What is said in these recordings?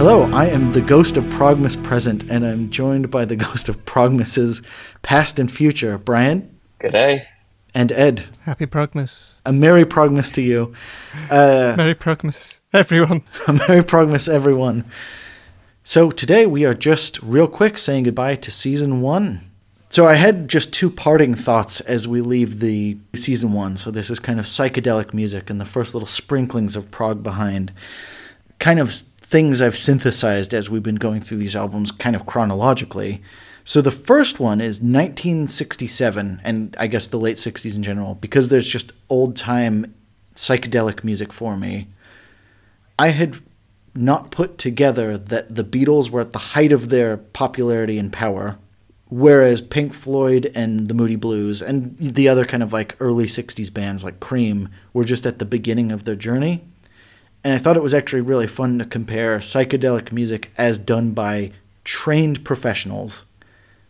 I am the ghost of Progmas present, and I'm joined by the ghost of Progmas's past and future, Brian. Good day. And Ed. Happy Progmas. A Merry Progmas to you. Uh, Merry Progmas, everyone. A Merry Progmas, everyone. So today we are just real quick saying goodbye to season one. So I had just two parting thoughts as we leave the season one. So this is kind of psychedelic music and the first little sprinklings of prog behind. Kind of things I've synthesized as we've been going through these albums kind of chronologically. So the first one is 1967 and I guess the late 60s in general because there's just old time psychedelic music for me. I had not put together that the Beatles were at the height of their popularity and power whereas Pink Floyd and the Moody Blues and the other kind of like early 60s bands like Cream were just at the beginning of their journey. And I thought it was actually really fun to compare psychedelic music as done by trained professionals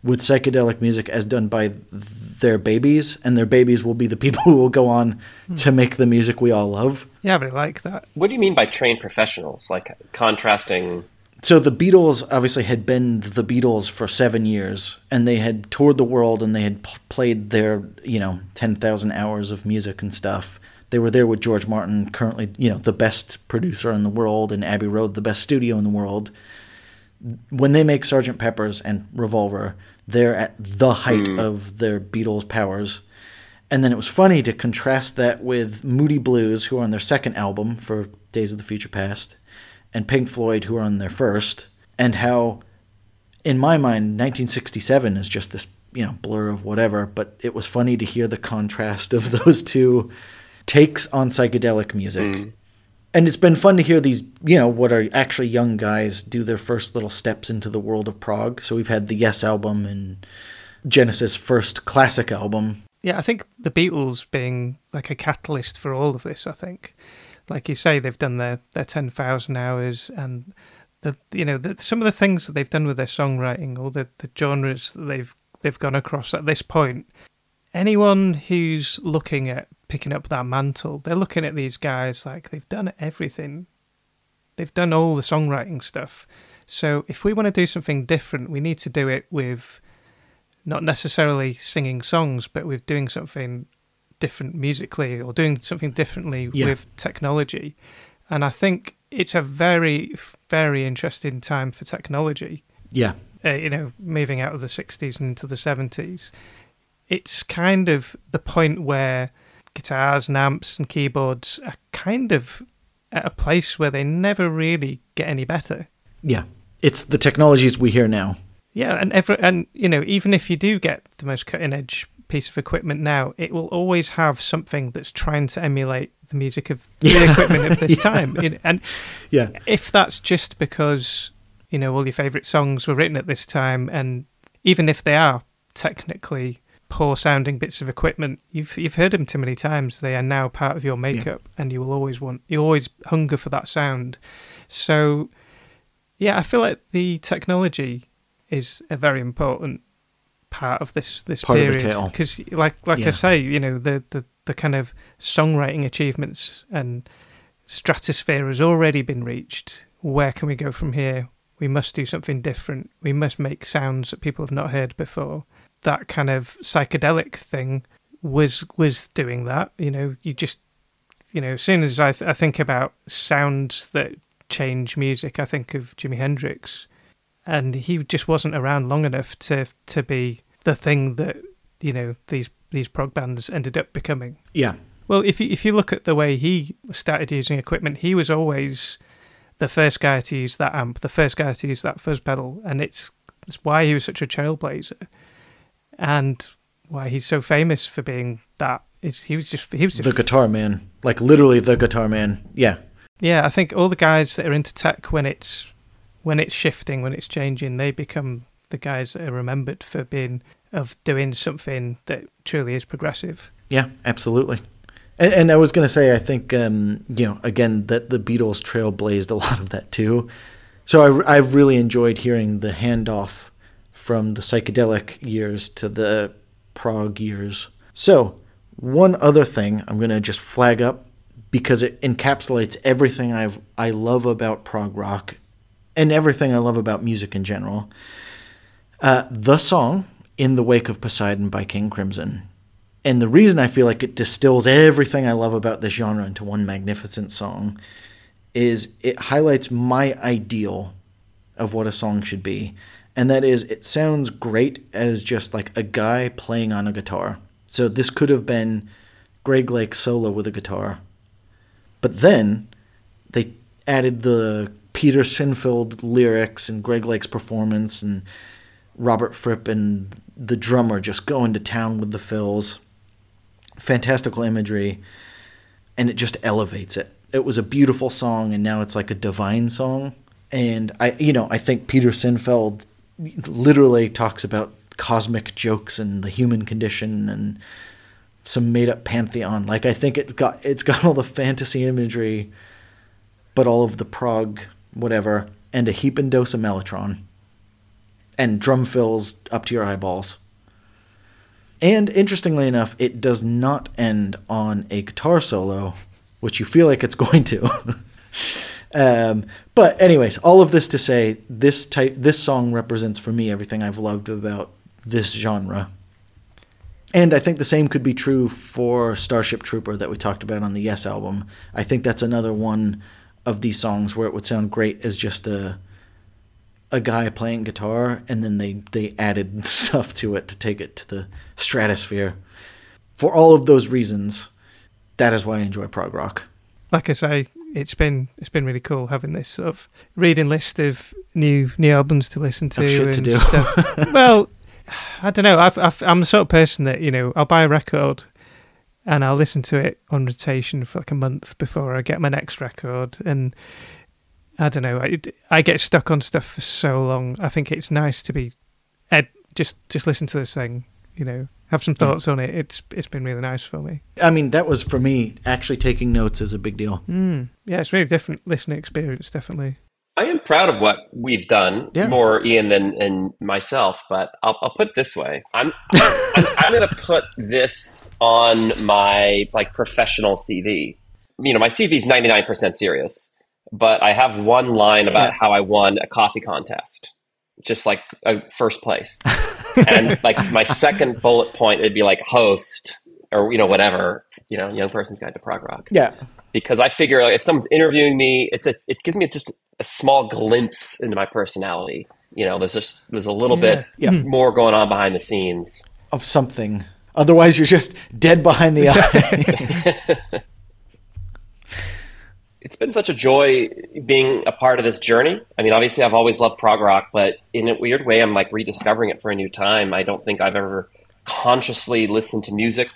with psychedelic music as done by their babies, and their babies will be the people who will go on hmm. to make the music we all love. Yeah, but I like that. What do you mean by trained professionals? Like contrasting so the Beatles obviously had been the Beatles for seven years, and they had toured the world, and they had p- played their you know ten thousand hours of music and stuff. They were there with George Martin, currently you know the best producer in the world, and Abbey Road, the best studio in the world. When they make Sergeant Pepper's and Revolver, they're at the height mm. of their Beatles powers. And then it was funny to contrast that with Moody Blues, who are on their second album for Days of the Future Passed and Pink Floyd, who are on their first, and how, in my mind, 1967 is just this you know blur of whatever. But it was funny to hear the contrast of those two takes on psychedelic music. Mm. And it's been fun to hear these, you know, what are actually young guys do their first little steps into the world of prog. So we've had the Yes album and Genesis' first classic album. Yeah, I think the Beatles being like a catalyst for all of this, I think like you say, they've done their their ten thousand hours, and the you know the, some of the things that they've done with their songwriting, or the the genres that they've they've gone across at this point. Anyone who's looking at picking up that mantle, they're looking at these guys like they've done everything. They've done all the songwriting stuff. So if we want to do something different, we need to do it with not necessarily singing songs, but with doing something different musically or doing something differently yeah. with technology. And I think it's a very, very interesting time for technology. Yeah. Uh, you know, moving out of the 60s and into the 70s. It's kind of the point where guitars and amps and keyboards are kind of at a place where they never really get any better. Yeah. It's the technologies we hear now. Yeah, and every, and you know, even if you do get the most cutting edge piece of equipment now, it will always have something that's trying to emulate the music of the yeah. equipment of this yeah. time. And yeah, if that's just because you know all your favorite songs were written at this time, and even if they are technically poor sounding bits of equipment, you've you've heard them too many times. They are now part of your makeup, yeah. and you will always want you always hunger for that sound. So, yeah, I feel like the technology is a very important part of this this part period because like like yeah. I say you know the, the the kind of songwriting achievements and stratosphere has already been reached where can we go from here we must do something different we must make sounds that people have not heard before that kind of psychedelic thing was was doing that you know you just you know as soon as I, th- I think about sounds that change music i think of jimi hendrix and he just wasn't around long enough to to be the thing that you know these these prog bands ended up becoming. Yeah. Well, if you if you look at the way he started using equipment, he was always the first guy to use that amp, the first guy to use that fuzz pedal, and it's, it's why he was such a trailblazer, and why he's so famous for being that. Is he was just he was just the guitar man, like literally the guitar man. Yeah. Yeah, I think all the guys that are into tech when it's when it's shifting, when it's changing, they become the guys that are remembered for being of doing something that truly is progressive. Yeah, absolutely. And, and I was going to say, I think um, you know, again, that the Beatles trailblazed a lot of that too. So I, I've really enjoyed hearing the handoff from the psychedelic years to the prog years. So one other thing I'm going to just flag up because it encapsulates everything I've I love about prog rock and everything I love about music in general. Uh, the song "In the Wake of Poseidon" by King Crimson, and the reason I feel like it distills everything I love about this genre into one magnificent song is it highlights my ideal of what a song should be, and that is it sounds great as just like a guy playing on a guitar. So this could have been Greg Lake solo with a guitar. But then they added the Peter Sinfield lyrics and Greg Lake's performance and Robert Fripp and the drummer just going to town with the fills. Fantastical imagery, and it just elevates it. It was a beautiful song, and now it's like a divine song. And I, you know, I think Peter Sinfield literally talks about cosmic jokes and the human condition and some made up pantheon. Like I think it got it's got all the fantasy imagery, but all of the prog whatever, and a heap and dose of mellotron, and drum fills up to your eyeballs. And interestingly enough, it does not end on a guitar solo, which you feel like it's going to. Um, but anyways, all of this to say, this type, this song represents for me everything I've loved about this genre. And I think the same could be true for Starship Trooper that we talked about on the Yes album. I think that's another one of these songs where it would sound great as just a a guy playing guitar and then they they added stuff to it to take it to the stratosphere. For all of those reasons, that is why I enjoy prog rock. Like I say, it's been it's been really cool having this sort of reading list of new new albums to listen to and to do. stuff. well, I don't know. I've, I've, I'm the sort of person that you know I'll buy a record and I'll listen to it on rotation for like a month before I get my next record. And I don't know, I, I get stuck on stuff for so long. I think it's nice to be, ed, just just listen to this thing, you know, have some thoughts yeah. on it. It's it's been really nice for me. I mean, that was for me. Actually, taking notes is a big deal. Mm, yeah, it's really different listening experience, definitely. I am proud of what we've done, yeah. more Ian than, than myself. But I'll, I'll put it this way: I'm I'm, I'm going to put this on my like professional CV. You know, my CV is 99 percent serious, but I have one line about yeah. how I won a coffee contest, just like a first place, and like my second bullet point would be like host or you know whatever you know young person's guide to prog rock. Yeah, because I figure like, if someone's interviewing me, it's a, it gives me just a small glimpse into my personality. You know, there's just there's a little yeah. bit yeah. more going on behind the scenes of something. Otherwise, you're just dead behind the eyes. it's been such a joy being a part of this journey. I mean, obviously, I've always loved prog rock, but in a weird way, I'm like rediscovering it for a new time. I don't think I've ever consciously listened to music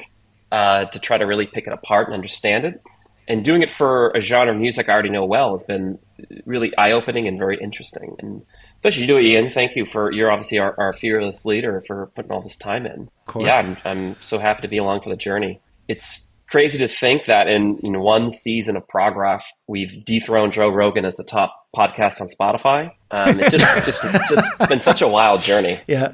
uh, to try to really pick it apart and understand it and doing it for a genre of music I already know well has been really eye opening and very interesting. And especially you, Ian. Thank you for you're obviously our, our fearless leader for putting all this time in. Yeah, I'm, I'm so happy to be along for the journey. It's crazy to think that in, in one season of prog rock, we've dethroned Joe Rogan as the top podcast on Spotify. Um, it's just it's just it's just been such a wild journey. Yeah,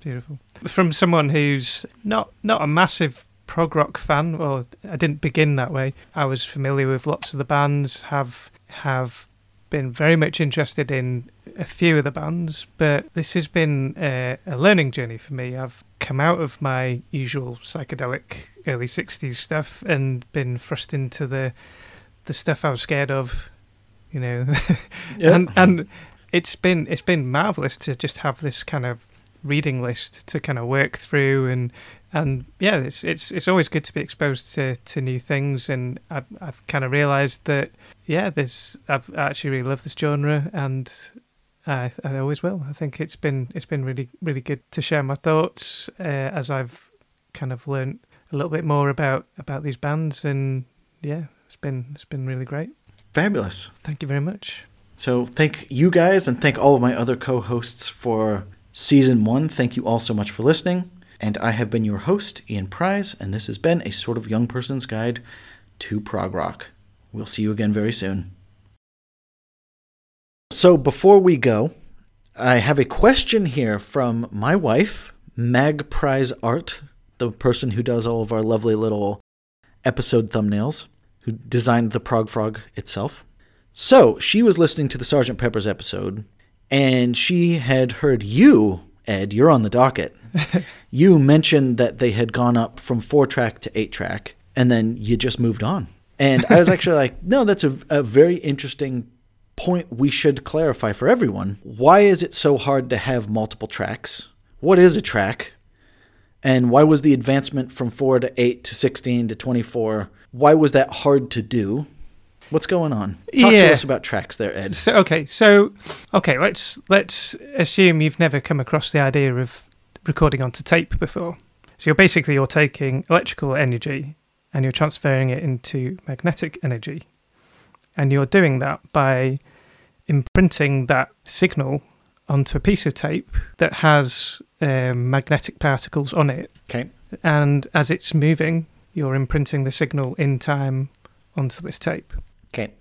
beautiful. From someone who's not not a massive prog rock fan. Well, I didn't begin that way. I was familiar with lots of the bands, have have been very much interested in a few of the bands, but this has been a, a learning journey for me. I've come out of my usual psychedelic early '60s stuff and been thrust into the the stuff I was scared of, you know, yeah. and and it's been it's been marvelous to just have this kind of reading list to kind of work through and and yeah, it's it's it's always good to be exposed to, to new things, and I've I've kind of realised that yeah, there's I've actually really loved this genre, and I I always will. I think it's been it's been really really good to share my thoughts uh, as I've kind of learned a little bit more about about these bands, and yeah, it's been it's been really great. Fabulous. Thank you very much. So thank you guys, and thank all of my other co-hosts for season one. Thank you all so much for listening. And I have been your host, Ian Prize, and this has been a sort of young person's guide to prog rock. We'll see you again very soon. So before we go, I have a question here from my wife, Mag Prize Art, the person who does all of our lovely little episode thumbnails, who designed the Prog Frog itself. So she was listening to the Sergeant Pepper's episode, and she had heard you, Ed, you're on the docket. you mentioned that they had gone up from four track to eight track, and then you just moved on. And I was actually like, no, that's a, a very interesting point we should clarify for everyone. Why is it so hard to have multiple tracks? What is a track? And why was the advancement from 4 to 8 to 16 to 24? Why was that hard to do? What's going on? Talk Yeah. to us about tracks there, Ed. So okay, so okay, let's let's assume you've never come across the idea of recording onto tape before. So you're basically you're taking electrical energy and you're transferring it into magnetic energy. And you're doing that by imprinting that signal onto a piece of tape that has um, magnetic particles on it. Okay. And as it's moving, you're imprinting the signal in time onto this tape. Okay.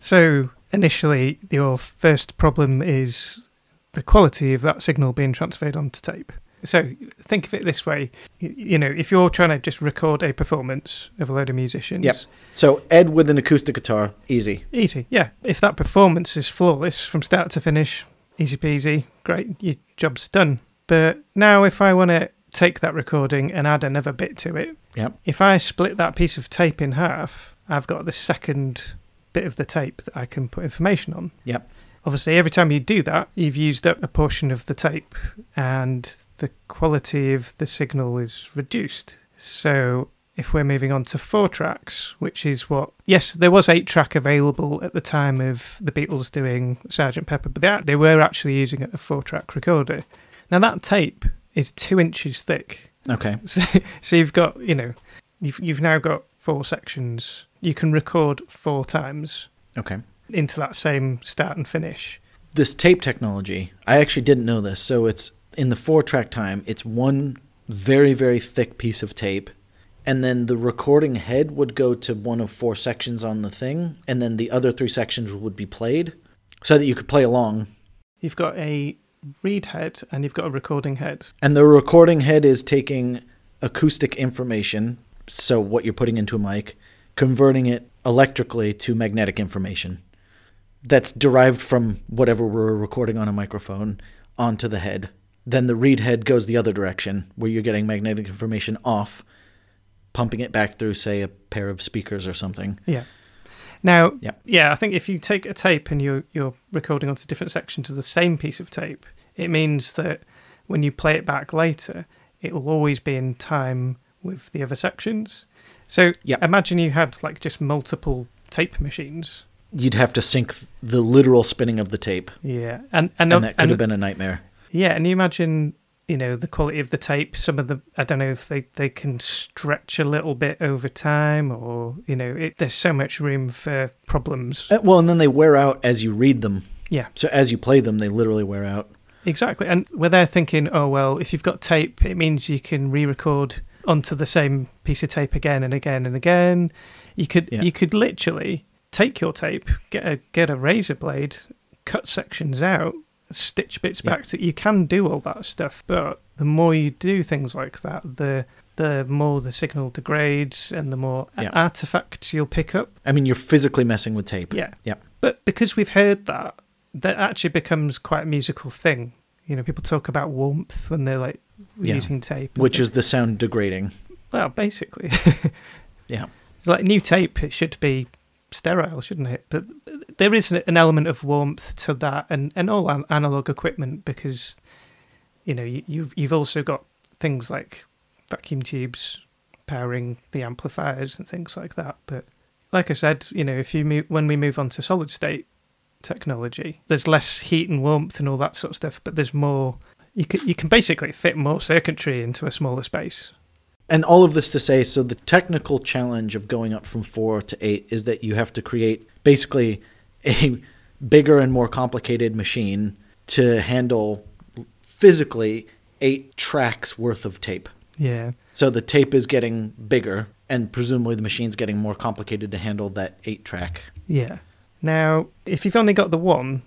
So initially, your first problem is the quality of that signal being transferred onto tape. So think of it this way: you, you know, if you're trying to just record a performance of a load of musicians, Yep. So Ed with an acoustic guitar, easy. easy, yeah. If that performance is flawless from start to finish, easy peasy, great, your job's done. But now, if I want to take that recording and add another bit to it, Yep. if I split that piece of tape in half, I've got the second bit of the tape that I can put information on. Yep. Obviously, every time you do that, you've used up a portion of the tape and the quality of the signal is reduced. So, if we're moving on to four tracks, which is what, yes, there was eight track available at the time of the Beatles doing sergeant Pepper, but they, they were actually using a four track recorder. Now, that tape is two inches thick. Okay. So, so you've got, you know, you've you've now got four sections. You can record four times Okay. Into that same start and finish. This tape technology, I actually didn't know this. So it's in the four track time, it's one very, very thick piece of tape. And then the recording head would go to one of four sections on the thing. And then the other three sections would be played so that you could play along. You've got a read head and you've got a recording head. And the recording head is taking acoustic information, so what you're putting into a mic, converting it electrically to magnetic information that's derived from whatever we're recording on a microphone onto the head. Then the read head goes the other direction, where you're getting magnetic information off, pumping it back through, say, a pair of speakers or something. Yeah. Now, Yep. yeah, I think if you take a tape and you're you're recording onto different sections of the same piece of tape, it means that when you play it back later, it will always be in time with the other sections. So Yep. imagine you had like just multiple tape machines. You'd have to sync the literal spinning of the tape, Yeah, and and, and that could have been a nightmare. Yeah, and you imagine, you know, the quality of the tape. Some of the, I don't know if they, they can stretch a little bit over time, or you know, it, there's so much room for problems. Uh, Well, and then they wear out as you read them. Yeah, So as you play them, they literally wear out. exactly. And where they're thinking, oh well, if you've got tape, it means you can re-record onto the same piece of tape again and again and again. You could Yeah. you could literally take your tape, get a get a razor blade, cut sections out, stitch bits Yeah. back to you can do all that stuff, but the more you do things like that, the the more the signal degrades and the more Yeah. artifacts you'll pick up. I mean, you're physically messing with tape. Yeah. Yep. But because we've heard that, that actually becomes quite a musical thing. You know, people talk about warmth when they're like Yeah. using tape. Which things. is the sound degrading. well, basically, Yeah. like new tape, it should be sterile, shouldn't it? But there is an element of warmth to that, and and all analog equipment because you know you, you've you've also got things like vacuum tubes powering the amplifiers and things like that. But like I said, you know, if you move when we move on to solid state technology, there's less heat and warmth and all that sort of stuff, but there's more. You can you can basically fit more circuitry into a smaller space. And all of this to say, so the technical challenge of going up from four to eight is that you have to create basically a bigger and more complicated machine to handle physically eight tracks worth of tape. Yeah. So the tape is getting bigger, and presumably the machine's getting more complicated to handle that eight track. Yeah. Now, if you've only got the one,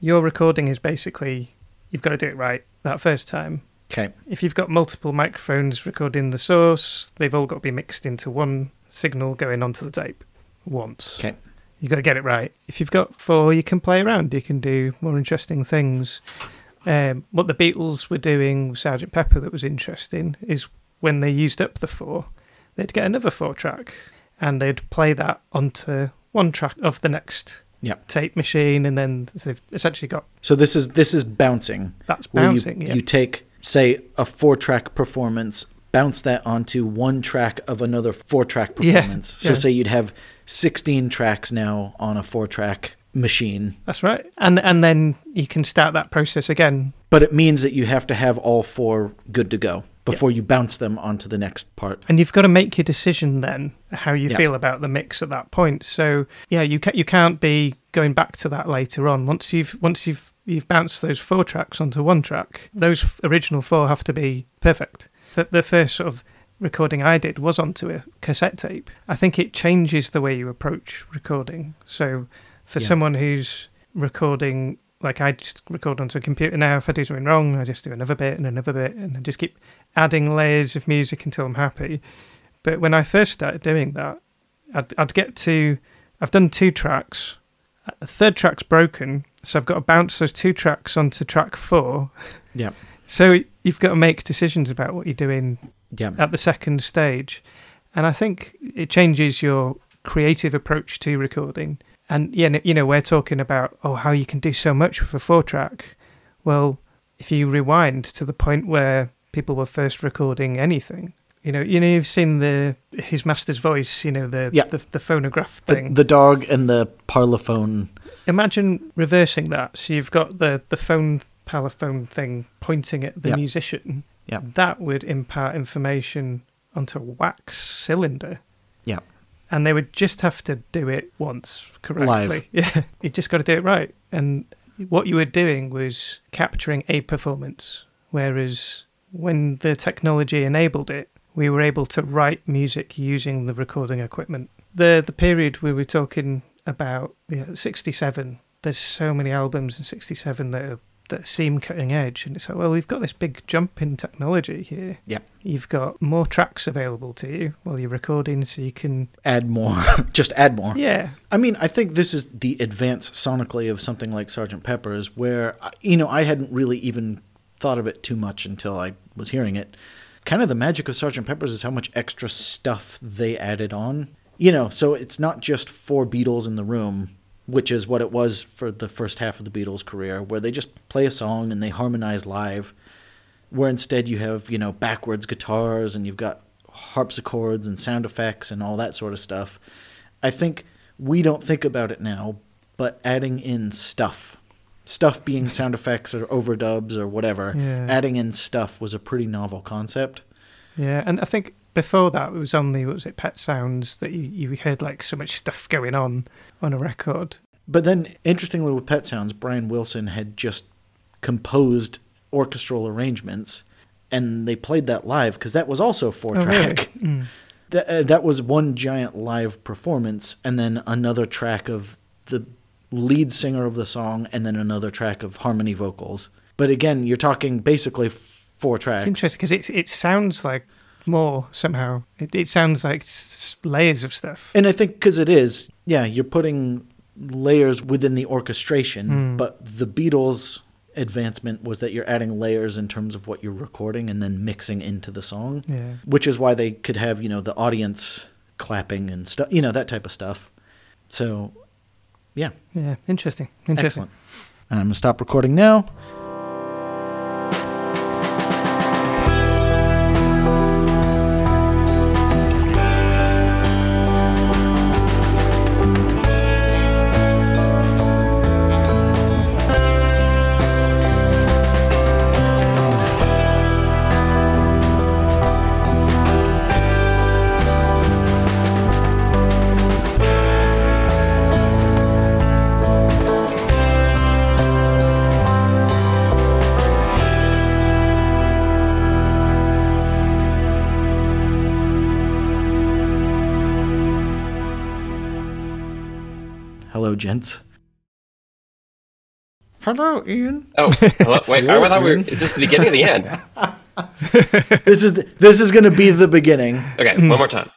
your recording is basically you've got to do it right that first time. Okay. If you've got multiple microphones recording the source, they've all got to be mixed into one signal going onto the tape once. Okay. you got to get it right. If you've got four, you can play around. You can do more interesting things. Um, what the Beatles were doing with Sergeant Pepper that was interesting is when they used up the four, they'd get another four track and they'd play that onto one track of the next Yeah. tape machine, and then they've essentially got So this is this is bouncing. that's bouncing. you, yeah. you take say a four track performance bounce that onto one track of another four track Yeah, performance so yeah. say you'd have 16 tracks now on a four track machine That's right. And and then you can start that process again. but it means that you have to have all four good to go before you bounce them onto the next part And you've got to make your decision then how you Yeah. feel about the mix at that point. So yeah, you can you can't be going back to that later on. Once you've once you've you've bounced those four tracks onto one track, those original four have to be perfect. The, the first sort of recording I did was onto a cassette tape. I think it changes the way you approach recording. So for Yeah. someone who's recording like I just record onto a computer now. If I do something wrong, I just do another bit and another bit, and I just keep adding layers of music until I'm happy. But when I first started doing that, I'd, I'd get to, I've done two tracks. Uh, the third track's broken, so I've got to bounce those two tracks onto track four. yeah So you've got to make decisions about what you're doing yeah at the second stage. And I think it changes your creative approach to recording. And yeah, you know, we're talking about oh how you can do so much with a four track. Well, if you rewind to the point where people were first recording anything, you know, you know, you've seen the his master's voice, you know, the Yeah. the, the phonograph the, thing. the dog and the parlophone Imagine reversing that. So you've got the the phone palaphone thing pointing at the Yeah. musician. Yeah. That would impart information onto a wax cylinder. Yeah. And they would just have to do it once correctly. Live. Yeah. You just got to do it right. And what you were doing was capturing a performance. Whereas when the technology enabled it, we were able to write music using the recording equipment. The the period we were talking about, yeah, 67, there's so many albums in 67 that are, that seem cutting edge. And it's like, well, we've got this big jump in technology here. Yep. You've got more tracks available to you while you're recording, so you can, add more just add more yeah, I mean, I think this is the advance sonically of something like Sergeant Pepper's, where uh, you know I hadn't really even thought of it too much until I was hearing it. Kind of the magic of Sergeant Pepper's is how much extra stuff they added on. You know, so it's not just four Beatles in the room, which is what it was for the first half of the Beatles' career, where they just play a song and they harmonize live. Where instead you have you know backwards guitars and you've got harpsichords and sound effects and all that sort of stuff. I think we don't think about it now, but adding in stuff, stuff being sound effects or overdubs or whatever, Yeah. adding in stuff was a pretty novel concept. yeah. And I think before that, it was only, what was it, Pet Sounds that you, you heard like so much stuff going on on a record. But then, interestingly, with Pet Sounds, Brian Wilson had just composed orchestral arrangements, and they played that live because that was also four Oh, really? track. Mm. That, uh, that was one giant live performance, and then another track of the lead singer of the song, and then another track of harmony vocals. But again, you're talking basically four tracks. It's interesting because it, it sounds like more somehow. It, it sounds like layers of stuff. And I think because it is, yeah, you're putting layers within the orchestration, Hmm. but the Beatles' advancement was that you're adding layers in terms of what you're recording and then mixing into the song, Yeah. which is why they could have, you know, the audience clapping and stuff, you know, that type of stuff. So, yeah, Yeah. Interesting. Interesting. excellent. And I'm going to stop recording now. Gents. Hello, Ian. Oh, hello? wait. I thought we were, Ian. is this the beginning or the end? This is the, this is going to be the beginning. Okay, one more time.